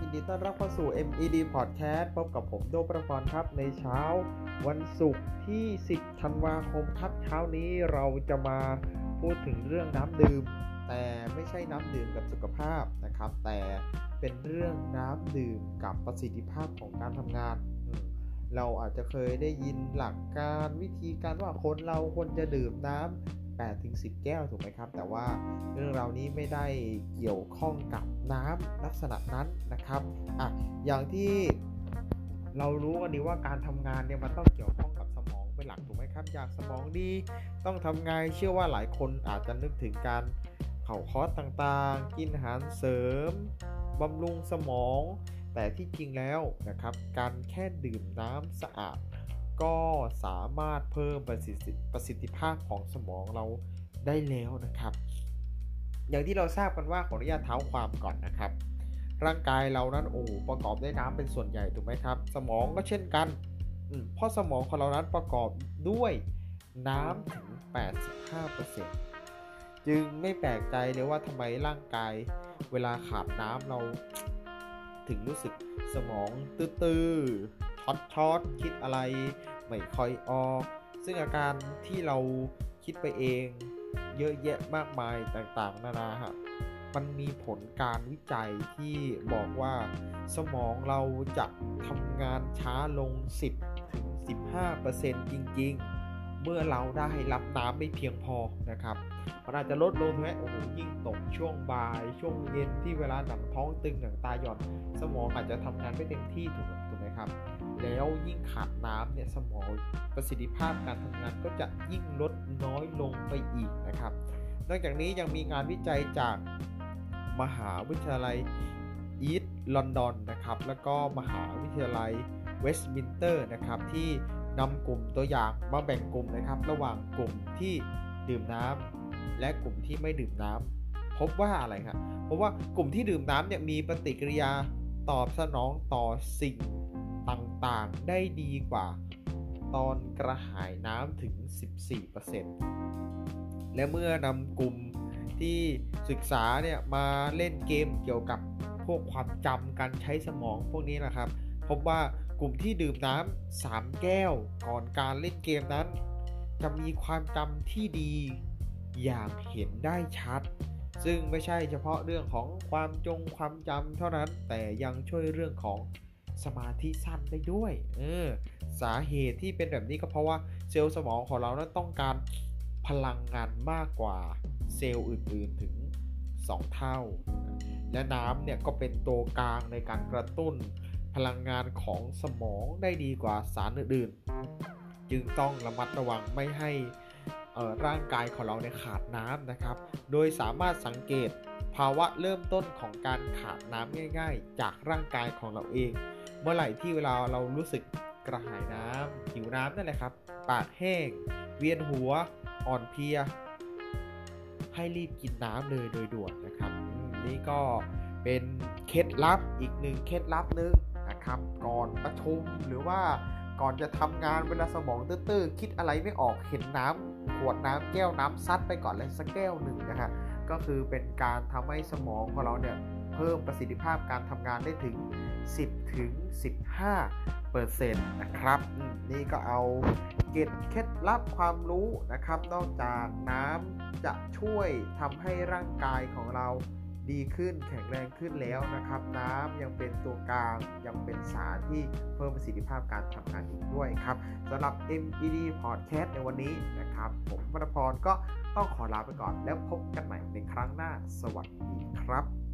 ยินดีต้อนรับเข้าสู่ MED Podcast พบกับผมโดประพรครับ ในเช้าวันศุกร์ที่ 10 ธันวาคมครับเช้านี้เราจะมาพูดถึงเรื่องน้ำดื่ม แต่ไม่ใช่น้ำดื่มกับสุขภาพนะครับ แต่เป็นเรื่องน้ำดื่มกับประสิทธิภาพของการทำงาน เราอาจจะเคยได้ยินหลักการวิธีการว่าคนเราควรจะดื่มน้ำ 8ถึง10 แก้วถูกไหมครับ แต่ว่าเรื่องราวนี้ไม่ได้เกี่ยวข้องกับน้ำลักษณะนั้นนะครับอะอย่างที่เรารู้กันดีว่าการทำงานเนี่ยมันต้องเกี่ยวข้องกับสมองเป็นหลักถูกไหมครับ อยากสมองดีต้องทำไงเชื่อว่าหลายคนอาจจะนึกถึงการเข่าคอร์สต่างๆ กินอาหารเสริมบำรุงสมอง แต่ที่จริงแล้วนะครับ การแค่ดื่มน้ำสะอาด ก็สามารถเพิ่มประสิทธิประสิทธิภาพของสมองเราได้แล้วนะครับ อย่างที่เราทราบกันว่าขออนุญาตเท้าความก่อนนะครับ ร่างกายเรานั้นโอ้ประกอบด้วยน้ำเป็นส่วนใหญ่ถูกไหมครับ สมองก็เช่นกันเพราะสมองของเรานั้นประกอบด้วยน้ำถึง 85%จึงไม่แปลกใจเลยว่าทำไมร่างกายเวลาขาดน้ำเราถึงรู้สึกสมองตื้อ ช็อตช็อตคิดอะไรไม่ค่อยออก ซึ่งอาการที่เราคิดไปเองเยอะแยะมากมายต่างๆนานาฮะมันมีผลการวิจัยที่บอกว่าสมองเราจะทำงานช้าลง 10-15%จริง ๆ เมื่อเราได้รับน้ำไม่เพียงพอนะครับมันอาจจะลดลงไหมโอ้โหยิ่งตกช่วงบ่าย ช่วงเย็นที่เวลาหนังท้องตึงหนังตาหย่อน สมองอาจจะทำงานไม่เต็มที่ถูก ครับ แล้วยิ่งขาดน้ำเนี่ยสมองประสิทธิภาพการทำงานก็จะยิ่งลดน้อยลงไปอีกนะครับ นอกจากนี้ยังมีงานวิจัยจากมหาวิทยาลัยอีสต์ลอนดอนนะครับ แล้วก็มหาวิทยาลัยเวสต์มินเตอร์นะครับที่นำกลุ่มตัวอย่างมาแบ่งกลุ่มนะครับ ระหว่างกลุ่มที่ดื่มน้ำและกลุ่มที่ไม่ดื่มน้ำพบว่าอะไรครับพบว่ากลุ่มที่ดื่มน้ำเนี่ยมีปฏิกิริยาตอบสนองต่อสิ่ง ต่างๆ ได้ดีกว่า ตอนกระหายน้ำถึง 14%และเมื่อนำกลุ่มที่ศึกษาเนี่ยมาเล่นเกมเกี่ยวกับพวกความจำการใช้สมองพวกนี้นะครับ พบว่ากลุ่มที่ดื่มน้ำ3แก้วก่อนการเล่นเกมนั้น จะมีความจำที่ดีอย่างเห็นได้ชัด ซึ่งไม่ใช่เฉพาะเรื่องของความจงความจำเท่านั้นแต่ยังช่วยเรื่องของ สมาธิสั้นได้ด้วย เออ สาเหตุที่เป็นแบบนี้ก็เพราะว่าเซลล์สมองของเรานั้นต้องการพลังงานมากกว่าเซลล์อื่นๆถึง 2 เท่า และน้ำเนี่ยก็เป็นตัวกลางในการกระตุ้นพลังงานของสมองได้ดีกว่าสารอื่นๆ จึงต้องระมัดระวังไม่ให้ร่างกายของเราเนี่ยขาดน้ำนะครับ โดยสามารถสังเกตภาวะเริ่มต้นของการขาดน้ำง่าย ๆ จากร่างกายของเราเอง เมื่อไหร่ที่เวลาเรารู้สึกกระหายน้ำหิวน้ำนั่นแหละครับ ปากแห้ง เวียนหัว อ่อนเพลีย ให้รีบกินน้ำเลยโดยด่วนนะครับ นี่ก็เป็นเคล็ดลับอีกหนึ่งเคล็ดลับหนึ่งนะครับ ก่อนประชุมหรือว่าก่อนจะทำงานเวลาสมองตื้อๆคิดอะไรไม่ออกเห็นน้ำขวดน้ำแก้วน้ำซัดไปก่อนเลยสักแก้วหนึ่งนะฮะก็คือเป็นการทำให้สมองของเราเนี่ย เพิ่มประสิทธิภาพการทำงานได้ถึง 10 ถึง 15เปอร์เซ็นต์นะครับ นี่ก็เอาเก็บเคล็ดลับความรู้นะครับ นอกจากน้ำจะช่วยทำให้ร่างกายของเราดีขึ้นแข็งแรงขึ้นแล้วนะครับ น้ำยังเป็นตัวกลางยังเป็นสารที่เพิ่มประสิทธิภาพการทำงานอีกด้วยครับสำหรับ MED Podcast ในวันนี้นะครับ ผมพรพรก็ต้องขอลาไปก่อนแล้วพบกันใหม่ในครั้งหน้า สวัสดีครับ